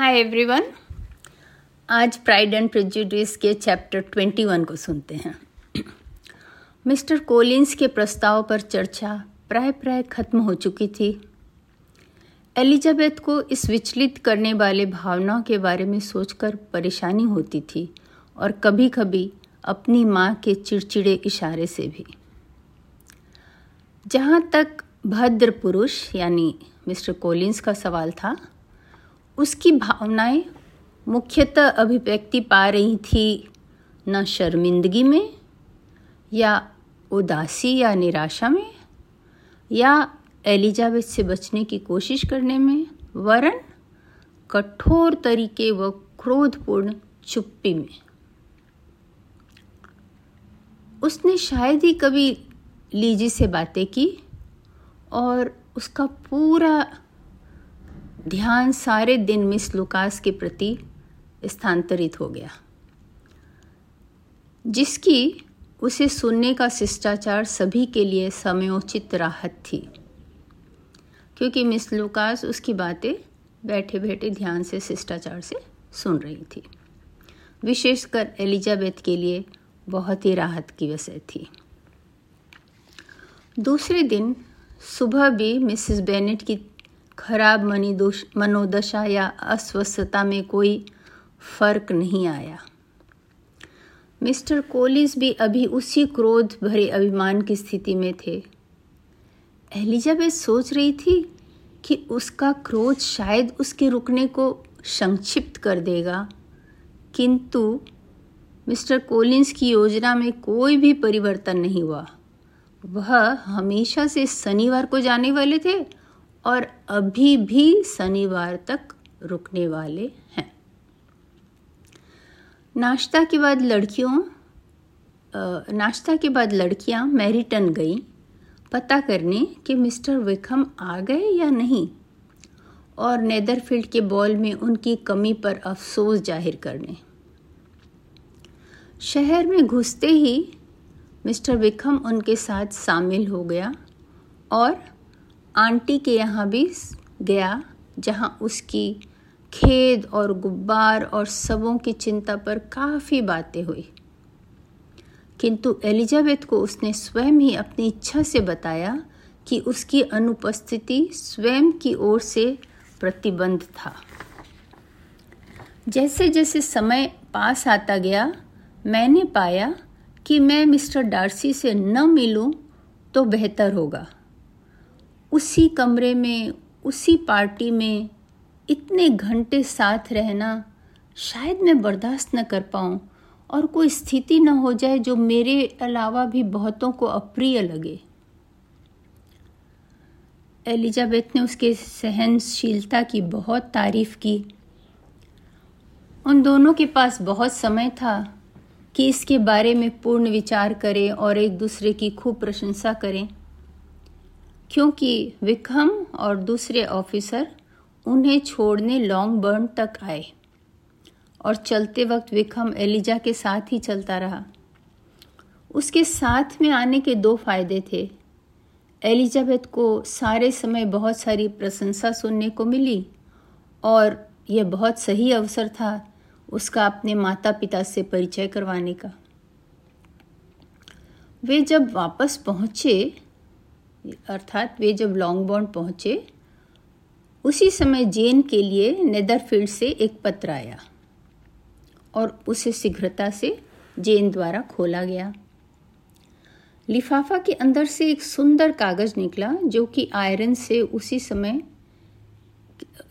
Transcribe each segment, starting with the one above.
हाय everyone आज pride and prejudice के chapter 21 को सुनते हैं। मिस्टर कोलिंस के प्रस्ताव पर चर्चा प्राय प्राय खत्म हो चुकी थी। एलिजाबेथ को इस विचलित करने वाले भावनाओं के बारे में सोचकर परेशानी होती थी और कभी कभी अपनी माँ के चिड़चिड़े इशारे से भी। जहाँ तक भद्र पुरुष यानी मिस्टर कोलिंस का सवाल था उसकी भावनाएँ मुख्यतः अभिव्यक्ति पा रही थी, न शर्मिंदगी में, या उदासी या निराशा में, या एलिजाबेथ से बचने की कोशिश करने में, वरन कठोर तरीके व क्रोधपूर्ण चुप्पी में। उसने शायद ही कभी लीजी से बातें की और उसका पूरा ध्यान सारे दिन मिस लुकास के प्रति स्थानांतरित हो गया। जिसकी उसे सुनने का शिष्टाचार सभी के लिए समयोचित राहत थी। क्योंकि मिस लुकास उसकी बातें बैठे बैठे ध्यान से, शिष्टाचार से सुन रही थी। विशेषकर एलिजाबेथ के लिए बहुत ही राहत की वजह थी। दूसरे दिन सुबह भी मिसेस बेनेट की खराब मनोदशा या अस्वस्थता में कोई फ़र्क नहीं आया। मिस्टर कोलिस भी अभी उसी क्रोध भरे अभिमान की स्थिति में थे। एलिजाबेथ सोच रही थी कि उसका क्रोध शायद उसके रुकने को संक्षिप्त कर देगा, किंतु मिस्टर कोलिंस की योजना में कोई भी परिवर्तन नहीं हुआ। वह हमेशा से शनिवार को जाने वाले थे और अभी भी शनिवार तक रुकने वाले हैं। नाश्ता के बाद लड़कियों नाश्ता के बाद लड़कियाँ मैरिटन गईं। पता करने कि मिस्टर विक्रम आ गए या नहीं और नेदरफील्ड के बॉल में उनकी कमी पर अफसोस ज़ाहिर करने। शहर में घुसते ही मिस्टर विक्रम उनके साथ शामिल हो गया और आंटी के यहाँ भी गया, जहाँ उसकी खेद और गुब्बार और सबों की चिंता पर काफ़ी बातें हुई। किंतु एलिजाबेथ को उसने स्वयं ही अपनी इच्छा से बताया कि उसकी अनुपस्थिति स्वयं की ओर से प्रतिबंध था। जैसे जैसे समय पास आता गया, मैंने पाया कि मैं मिस्टर डार्सी से न मिलूं तो बेहतर होगा। उसी कमरे में, उसी पार्टी में इतने घंटे साथ रहना शायद मैं बर्दाश्त न कर पाऊँ और कोई स्थिति न हो जाए जो मेरे अलावा भी बहुतों को अप्रिय लगे। एलिजाबेथ ने उसके सहनशीलता की बहुत तारीफ़ की। उन दोनों के पास बहुत समय था कि इसके बारे में पूर्ण विचार करें और एक दूसरे की खूब प्रशंसा करें। क्योंकि विक्रम और दूसरे ऑफिसर उन्हें छोड़ने लॉन्ग बर्न तक आए और चलते वक्त विक्रम एलिजा के साथ ही चलता रहा। उसके साथ में आने के दो फ़ायदे थे। एलिजाबेथ को सारे समय बहुत सारी प्रशंसा सुनने को मिली और यह बहुत सही अवसर था उसका अपने माता पिता से परिचय करवाने का। वे जब वापस पहुँचे अर्थात वे जब लॉन्ग बॉन्ड पहुँचे, उसी समय जेन के लिए नेदरफील्ड से एक पत्र आया और उसे शीघ्रता से जेन द्वारा खोला गया। लिफाफा के अंदर से एक सुंदर कागज़ निकला जो कि आयरन से उसी समय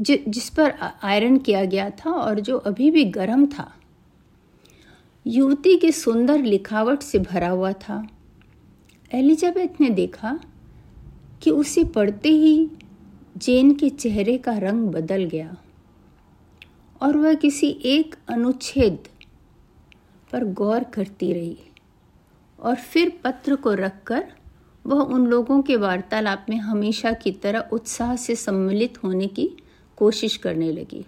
जिस पर आयरन किया गया था और जो अभी भी गर्म था। युवती के सुंदर लिखावट से भरा हुआ था। एलिजाबेथ ने देखा कि उसे पढ़ते ही जेन के चेहरे का रंग बदल गया और वह किसी एक अनुच्छेद पर गौर करती रही और फिर पत्र को रखकर वह उन लोगों के वार्तालाप में हमेशा की तरह उत्साह से सम्मिलित होने की कोशिश करने लगी।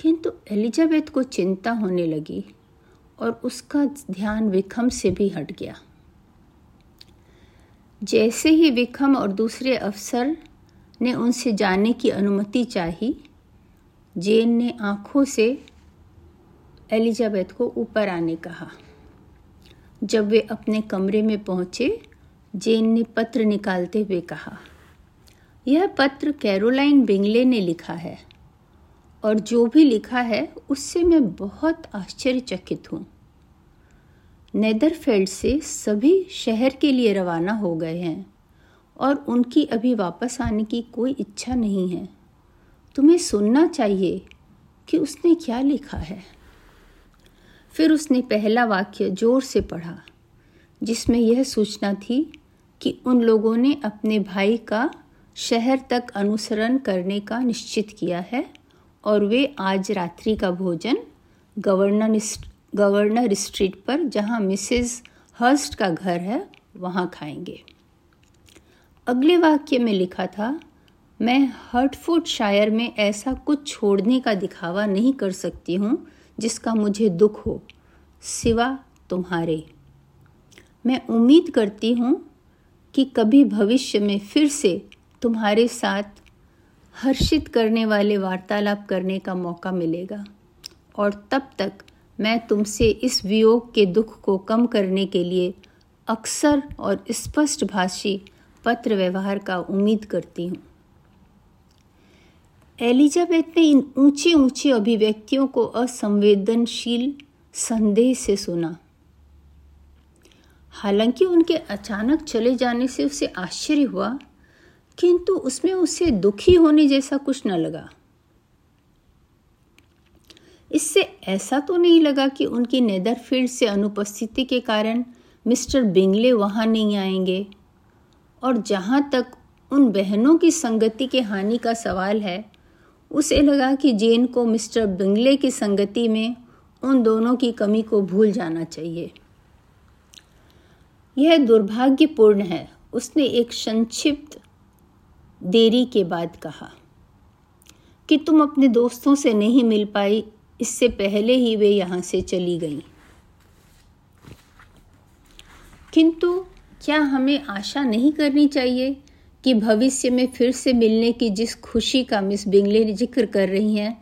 किंतु एलिजाबेथ को चिंता होने लगी और उसका ध्यान विक्रम से भी हट गया। जैसे ही विक्रम और दूसरे अफसर ने उनसे जाने की अनुमति चाही, जेन ने आँखों से एलिजाबेथ को ऊपर आने कहा। जब वे अपने कमरे में पहुँचे, जेन ने पत्र निकालते हुए कहा, यह पत्र कैरोलाइन बिंगले ने लिखा है, और जो भी लिखा है, उससे मैं बहुत आश्चर्यचकित हूँ। नेदरफेल्ड से सभी शहर के लिए रवाना हो गए हैं और उनकी अभी वापस आने की कोई इच्छा नहीं है। तुम्हें सुनना चाहिए कि उसने क्या लिखा है। फिर उसने पहला वाक्य ज़ोर से पढ़ा, जिसमें यह सूचना थी कि उन लोगों ने अपने भाई का शहर तक अनुसरण करने का निश्चित किया है और वे आज रात्रि का भोजन गवर्नर गवर्नर स्ट्रीट पर जहाँ मिसेस हर्स्ट का घर है, वहाँ खाएँगे। अगले वाक्य में लिखा था, मैं हर्टफोर्ड शायर में ऐसा कुछ छोड़ने का दिखावा नहीं कर सकती हूँ, जिसका मुझे दुख हो, सिवा तुम्हारे। मैं उम्मीद करती हूँ कि कभी भविष्य में फिर से तुम्हारे साथ हर्षित करने वाले वार्तालाप करने का मौका मिलेगा, और तब तक मैं तुमसे इस वियोग के दुख को कम करने के लिए अक्सर और स्पष्ट भाषी पत्र व्यवहार का उम्मीद करती हूँ। एलिजाबेथ ने इन ऊँचे ऊँचे अभिव्यक्तियों को असंवेदनशील संदेह से सुना। हालाँकि उनके अचानक चले जाने से उसे आश्चर्य हुआ, किंतु उसमें उसे दुखी होने जैसा कुछ न लगा। इससे ऐसा तो नहीं लगा कि उनकी नेदरफील्ड से अनुपस्थिति के कारण मिस्टर बिंगले वहाँ नहीं आएँगे। और जहाँ तक उन बहनों की संगति के हानि का सवाल है, उसे लगा कि जेन को मिस्टर बिंगले की संगति में उन दोनों की कमी को भूल जाना चाहिए। यह दुर्भाग्यपूर्ण है, उसने एक संक्षिप्त देरी के बाद कहा कि तुम अपने दोस्तों से नहीं मिल पाई इससे पहले ही वे यहाँ से चली गईं। किंतु क्या हमें आशा नहीं करनी चाहिए कि भविष्य में फिर से मिलने की जिस खुशी का मिस बिंगले ज़िक्र कर रही हैं,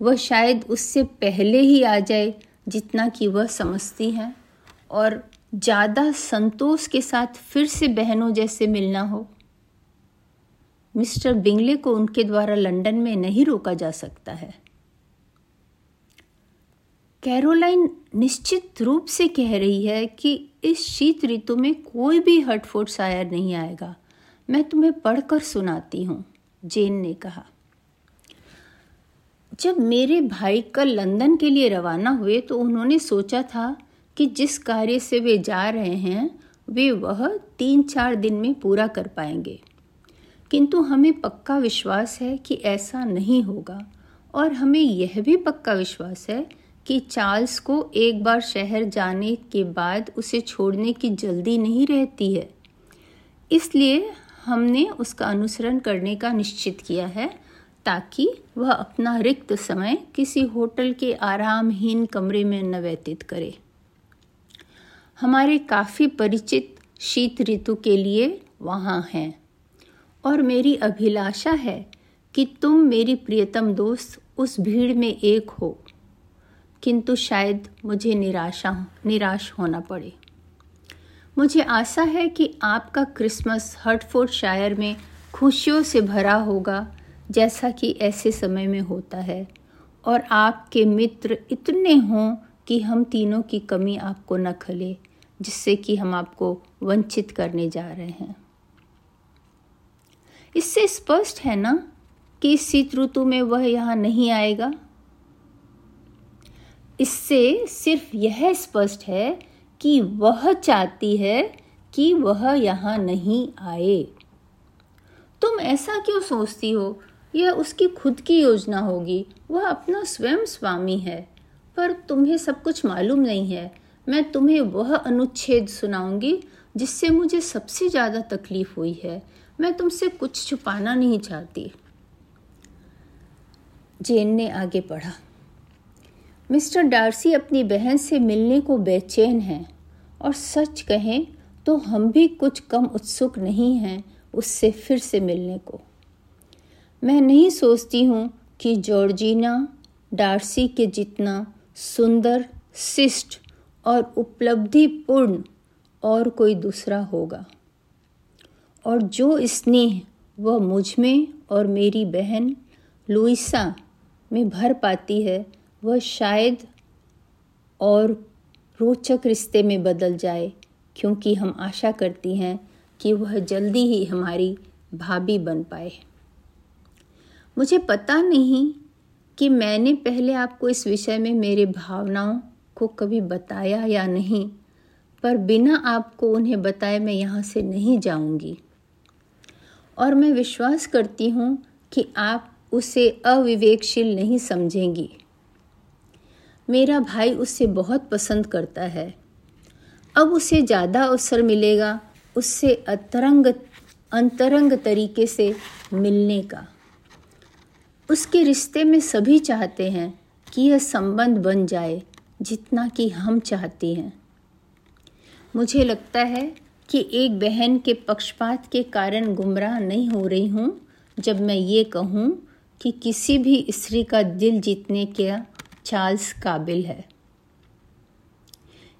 वह शायद उससे पहले ही आ जाए जितना कि वह समझती हैं, और ज़्यादा संतोष के साथ फिर से बहनों जैसे मिलना हो। मिस्टर बिंगले को उनके द्वारा लंदन में नहीं रोका जा सकता है। कैरोलाइन निश्चित रूप से कह रही है कि इस शीत ऋतु में कोई भी हटफोट शायर नहीं आएगा। मैं तुम्हें पढ़कर सुनाती हूँ, जेन ने कहा। जब मेरे भाई कल लंदन के लिए रवाना हुए तो उन्होंने सोचा था कि जिस कार्य से वे जा रहे हैं, वे वह तीन चार दिन में पूरा कर पाएँगे। किंतु हमें पक्का विश्वास है कि ऐसा नहीं होगा, और हमें यह भी पक्का विश्वास है कि चार्ल्स को एक बार शहर जाने के बाद उसे छोड़ने की जल्दी नहीं रहती है। इसलिए हमने उसका अनुसरण करने का निश्चित किया है, ताकि वह अपना रिक्त समय किसी होटल के आरामहीन कमरे में न व्यतीत करे। हमारे काफ़ी परिचित शीत ऋतु के लिए वहाँ हैं। और मेरी अभिलाषा है कि तुम मेरी प्रियतम दोस्त उस भीड़ में एक हो। किंतु शायद मुझे निराशा, निराश होना पड़े। मुझे आशा है कि आपका क्रिसमस हर्टफोर्ड शायर में खुशियों से भरा होगा, जैसा कि ऐसे समय में होता है। और आपके मित्र इतने हों कि हम तीनों की कमी आपको न खले, जिससे कि हम आपको वंचित करने जा रहे हैं। इससे स्पष्ट है ना कि इस शीत ऋतु में वह यहाँ नहीं आएगा? इससे सिर्फ़ यह स्पष्ट है कि वह चाहती है कि वह यहाँ नहीं आए। तुम ऐसा क्यों सोचती हो? यह उसकी खुद की योजना होगी। वह अपना स्वयं स्वामी है, पर तुम्हें सब कुछ मालूम नहीं है। मैं तुम्हें वह अनुच्छेद सुनाऊँगी जिससे मुझे सबसे ज़्यादा तकलीफ़ हुई है। मैं तुमसे कुछ छुपाना नहीं चाहती। जेन ने आगे पढ़ा मिस्टर डार्सी अपनी बहन से मिलने को बेचैन हैं और सच कहें तो हम भी कुछ कम उत्सुक नहीं हैं उससे फिर से मिलने को। मैं नहीं सोचती हूँ कि जॉर्जिना डार्सी के जितना सुंदर, शिष्ट और उपलब्धिपूर्ण और कोई दूसरा होगा। और जो स्नेह वह मुझमें और मेरी बहन लुइसा में भर पाती है वह शायद और रोचक रिश्ते में बदल जाए, क्योंकि हम आशा करती हैं कि वह जल्दी ही हमारी भाभी बन पाए। मुझे पता नहीं कि मैंने पहले आपको इस विषय में मेरे भावनाओं को कभी बताया या नहीं, पर बिना आपको उन्हें बताए मैं यहाँ से नहीं जाऊँगी। और मैं विश्वास करती हूँ कि आप उसे अविवेकशील नहीं समझेंगी। मेरा भाई उससे बहुत पसंद करता है। अब उसे ज़्यादा अवसर मिलेगा उससे अतरंग, अंतरंग तरीके से मिलने का। उसके रिश्ते में सभी चाहते हैं कि यह संबंध बन जाए जितना कि हम चाहती हैं। मुझे लगता है कि एक बहन के पक्षपात के कारण गुमराह नहीं हो रही हूँ जब मैं ये कहूँ कि किसी भी स्त्री का दिल जीतने के चार्ल्स काबिल है।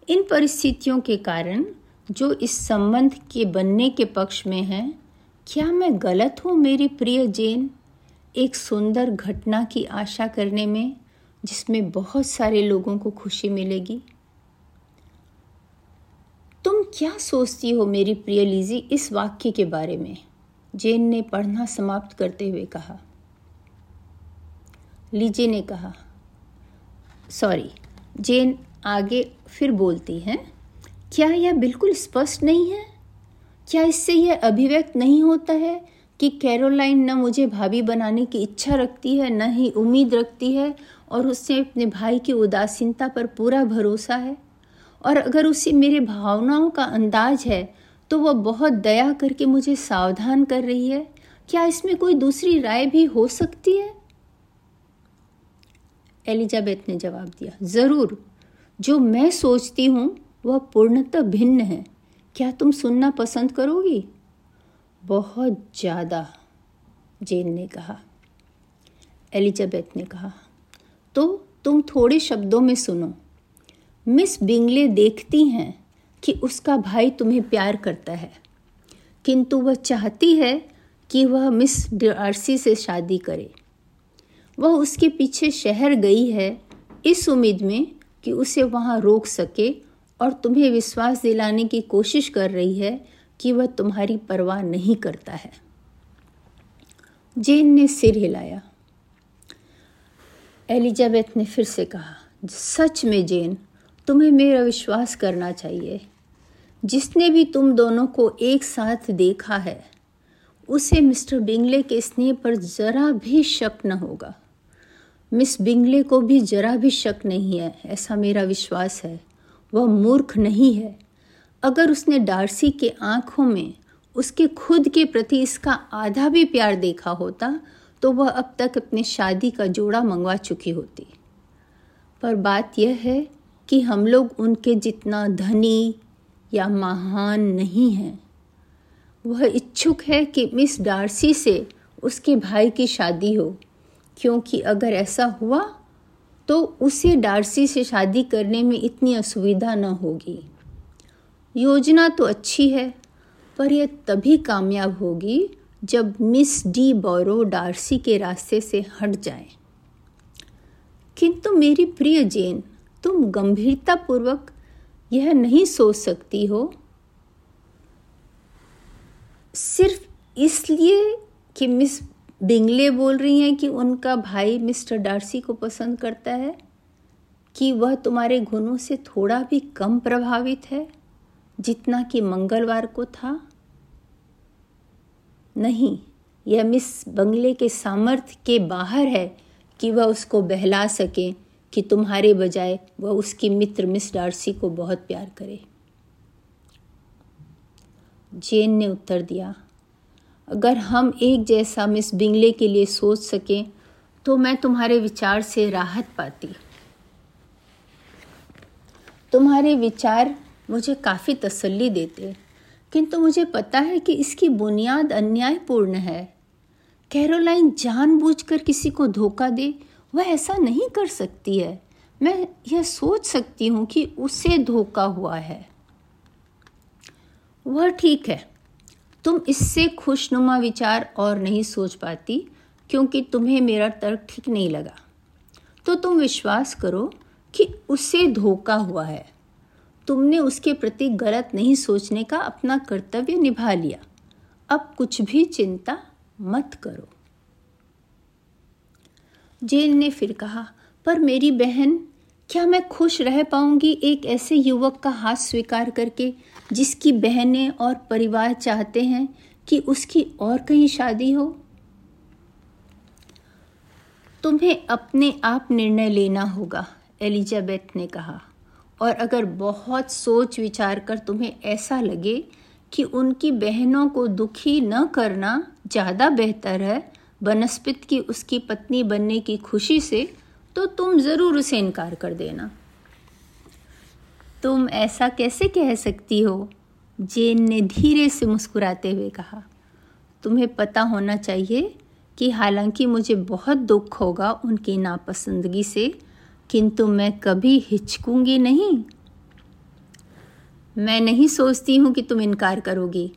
इन परिस्थितियों के कारण जो इस संबंध के बनने के पक्ष में हैं, क्या मैं गलत हूँ मेरी प्रिय जेन? एक सुंदर घटना की आशा करने में, जिसमें बहुत सारे लोगों को खुशी मिलेगी। तुम क्या सोचती हो मेरी प्रिय लीजी इस वाक्य के बारे में? जेन ने पढ़ना समाप्त करते हुए कहा। लीजे ने कहा सॉरी जेन आगे फिर बोलती हैं, क्या यह बिल्कुल स्पष्ट नहीं है? क्या इससे यह अभिव्यक्त नहीं होता है कि कैरोलाइन न मुझे भाभी बनाने की इच्छा रखती है, न ही उम्मीद रखती है और उससे अपने भाई की उदासीनता पर पूरा भरोसा है? और अगर उसे मेरे भावनाओं का अंदाज है तो वह बहुत दया करके मुझे सावधान कर रही है। क्या इसमें कोई दूसरी राय भी हो सकती है? एलिजाबेथ ने जवाब दिया, ज़रूर। जो मैं सोचती हूँ, वह पूर्णतः भिन्न है। क्या तुम सुनना पसंद करोगी? बहुत ज़्यादा, जेन ने कहा। एलिजाबेथ ने कहा तो तुम थोड़े शब्दों में सुनो। मिस बिंगले देखती हैं कि उसका भाई तुम्हें प्यार करता है, किंतु वह चाहती है कि वह मिस डार्सी से शादी करे। वह उसके पीछे शहर गई है, इस उम्मीद में कि उसे वहाँ रोक सके और तुम्हें विश्वास दिलाने की कोशिश कर रही है कि वह तुम्हारी परवाह नहीं करता है। जेन ने सिर हिलाया। एलिजाबेथ ने फिर से कहा, सच में जेन, तुम्हें मेरा विश्वास करना चाहिए। जिसने भी तुम दोनों को एक साथ देखा है, उसे मिस्टर बिंगले के स्नेह पर ज़रा भी शक न होगा। मिस बिंगले को भी ज़रा भी शक नहीं है, ऐसा मेरा विश्वास है। वह मूर्ख नहीं है। अगर उसने डार्सी के आँखों में उसके खुद के प्रति इसका आधा भी प्यार देखा होता तो वह अब तक अपने शादी का जोड़ा मंगवा चुकी होती। पर बात यह है कि हम लोग उनके जितना धनी या महान नहीं हैं। वह इच्छुक है कि मिस डार्सी से उसके भाई की शादी हो। क्योंकि अगर ऐसा हुआ तो उसे डार्सी से शादी करने में इतनी असुविधा न होगी। योजना तो अच्छी है, पर यह तभी कामयाब होगी जब मिस डी बोरो डार्सी के रास्ते से हट जाए। किंतु मेरी प्रिय जेन, तुम गंभीरतापूर्वक यह नहीं सोच सकती हो। सिर्फ़ इसलिए कि मिस बिंगले बोल रही हैं कि उनका भाई मिस्टर डार्सी को पसंद करता है? कि वह तुम्हारे गुणों से थोड़ा भी कम प्रभावित है, जितना कि मंगलवार को था? नहीं, यह मिस बंगले के सामर्थ्य के बाहर है कि वह उसको बहला सके, कि तुम्हारे बजाय वह उसकी मित्र मिस डार्सी को बहुत प्यार करे। जेन ने उत्तर दिया अगर हम एक जैसा मिस बिंगले के लिए सोच सकें तो मैं तुम्हारे विचार से राहत पाती। तुम्हारे विचार मुझे काफ़ी तसल्ली देते किंतु मुझे पता है कि इसकी बुनियाद अन्यायपूर्ण है। कैरोलाइन जानबूझकर किसी को धोखा दे, वह ऐसा नहीं कर सकती है। मैं यह सोच सकती हूँ कि उसे धोखा हुआ है। वह ठीक है। तुम इससे खुशनुमा विचार और नहीं सोच पाती, क्योंकि तुम्हें मेरा तर्क ठीक नहीं लगा। तो तुम विश्वास करो कि उसे धोखा हुआ है। तुमने उसके प्रति गलत नहीं सोचने का अपना कर्तव्य निभा लिया। अब कुछ भी चिंता मत करो। जेन ने फिर कहा, पर मेरी बहन, क्या मैं खुश रह पाऊँगी एक ऐसे युवक का हाथ स्वीकार करके? जिसकी बहनें और परिवार चाहते हैं कि उसकी और कहीं शादी हो। तुम्हें अपने आप निर्णय लेना होगा, एलिजाबेथ ने कहा। और अगर बहुत सोच विचार कर तुम्हें ऐसा लगे कि उनकी बहनों को दुखी न करना ज़्यादा बेहतर है बनस्पित की उसकी पत्नी बनने की खुशी से तो तुम ज़रूर उसे इनकार कर देना। तुम ऐसा कैसे कह सकती हो? जेन ने धीरे से मुस्कुराते हुए कहा, तुम्हें पता होना चाहिए कि हालाँकि मुझे बहुत दुख होगा उनकी नापसंदगी से, किंतु मैं कभी हिचकूँगी नहीं। मैं नहीं सोचती हूँ कि तुम इनकार करोगी।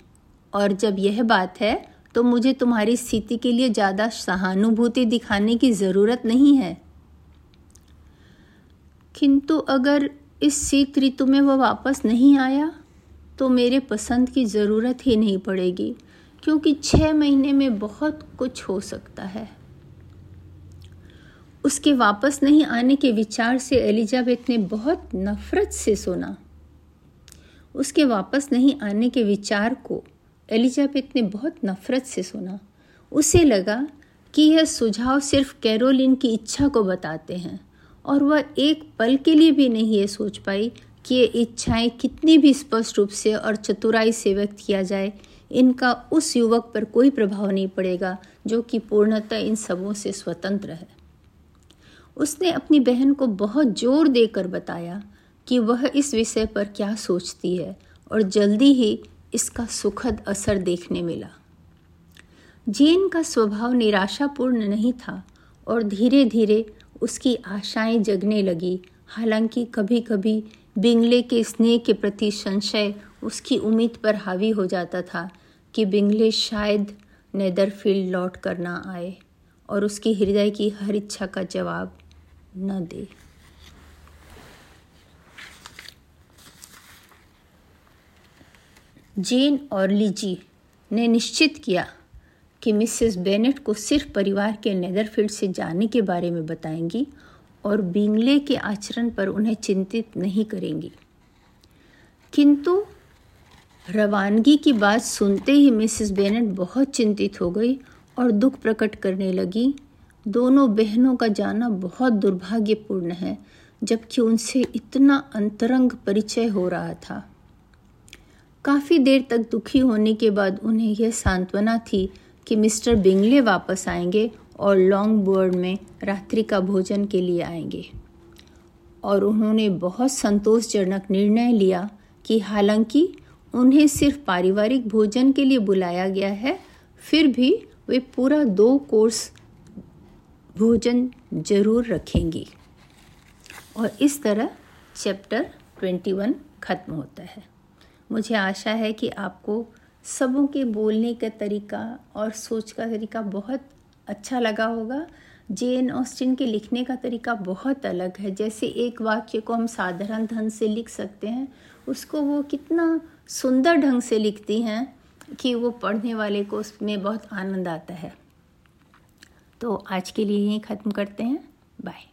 और जब यह बात है तो मुझे तुम्हारी स्थिति के लिए ज़्यादा सहानुभूति दिखाने की ज़रूरत नहीं है। किंतु अगर इस शीत ऋतु में वह वापस नहीं आया तो मेरे पसंद की ज़रूरत ही नहीं पड़ेगी, क्योंकि छः महीने में बहुत कुछ हो सकता है। उसके वापस नहीं आने के विचार से एलिजाबेथ ने बहुत नफरत से सुना। उसके वापस नहीं आने के विचार को एलिजाबेथ ने बहुत नफरत से सुना। उसे लगा कि यह सुझाव सिर्फ़ कैरोलिन की इच्छा को बताते हैं। और वह एक पल के लिए भी नहीं ये सोच पाई कि ये इच्छाएँ कितनी भी स्पष्ट रूप से और चतुराई से व्यक्त किया जाए, इनका उस युवक पर कोई प्रभाव नहीं पड़ेगा, जो कि पूर्णतः इन सबों से स्वतंत्र है। उसने अपनी बहन को बहुत ज़ोर देकर बताया कि वह इस विषय पर क्या सोचती है और जल्दी ही इसका सुखद असर देखने मिला। जेन का स्वभाव निराशापूर्ण नहीं था और धीरे धीरे उसकी आशाएँ जगने लगी। हालाँकि कभी कभी बिंगले के स्नेह के प्रति संशय उसकी उम्मीद पर हावी हो जाता था कि बिंगले शायद नेदरफील्ड लौट कर ना आए और उसकी हृदय की हर इच्छा का जवाब न दे। जेन और लीजी ने निश्चित किया कि मिसेस बेनेट को सिर्फ़ परिवार के नेदरफील्ड से जाने के बारे में बताएँगी और बिंगले के आचरण पर उन्हें चिंतित नहीं करेंगी। किंतु रवानगी की बात सुनते ही मिसेस बेनेट बहुत चिंतित हो गई और दुख प्रकट करने लगी। दोनों बहनों का जाना बहुत दुर्भाग्यपूर्ण है, जबकि उनसे इतना अंतरंग परिचय हो रहा था। काफ़ी देर तक दुखी होने के बाद उन्हें यह सांत्वना थी कि मिस्टर बिंगले वापस आएँगे और लॉन्ग बोर्ड में रात्रि का भोजन के लिए आएँगे। और उन्होंने बहुत संतोषजनक निर्णय लिया कि हालाँकि उन्हें सिर्फ़ पारिवारिक भोजन के लिए बुलाया गया है, फिर भी वे पूरा दो कोर्स भोजन ज़रूर रखेंगी। और इस तरह चैप्टर 21 ख़त्म होता है। मुझे आशा है कि आपको सबों के बोलने का तरीका और सोच का तरीका बहुत अच्छा लगा होगा। जेन ऑस्टिन के लिखने का तरीका बहुत अलग है। जैसे एक वाक्य को हम साधारण ढंग से लिख सकते हैं, उसको वो कितना सुंदर ढंग से लिखती हैं कि वो पढ़ने वाले को उसमें बहुत आनंद आता है। तो आज के लिए यहीं ख़त्म करते हैं। बाय।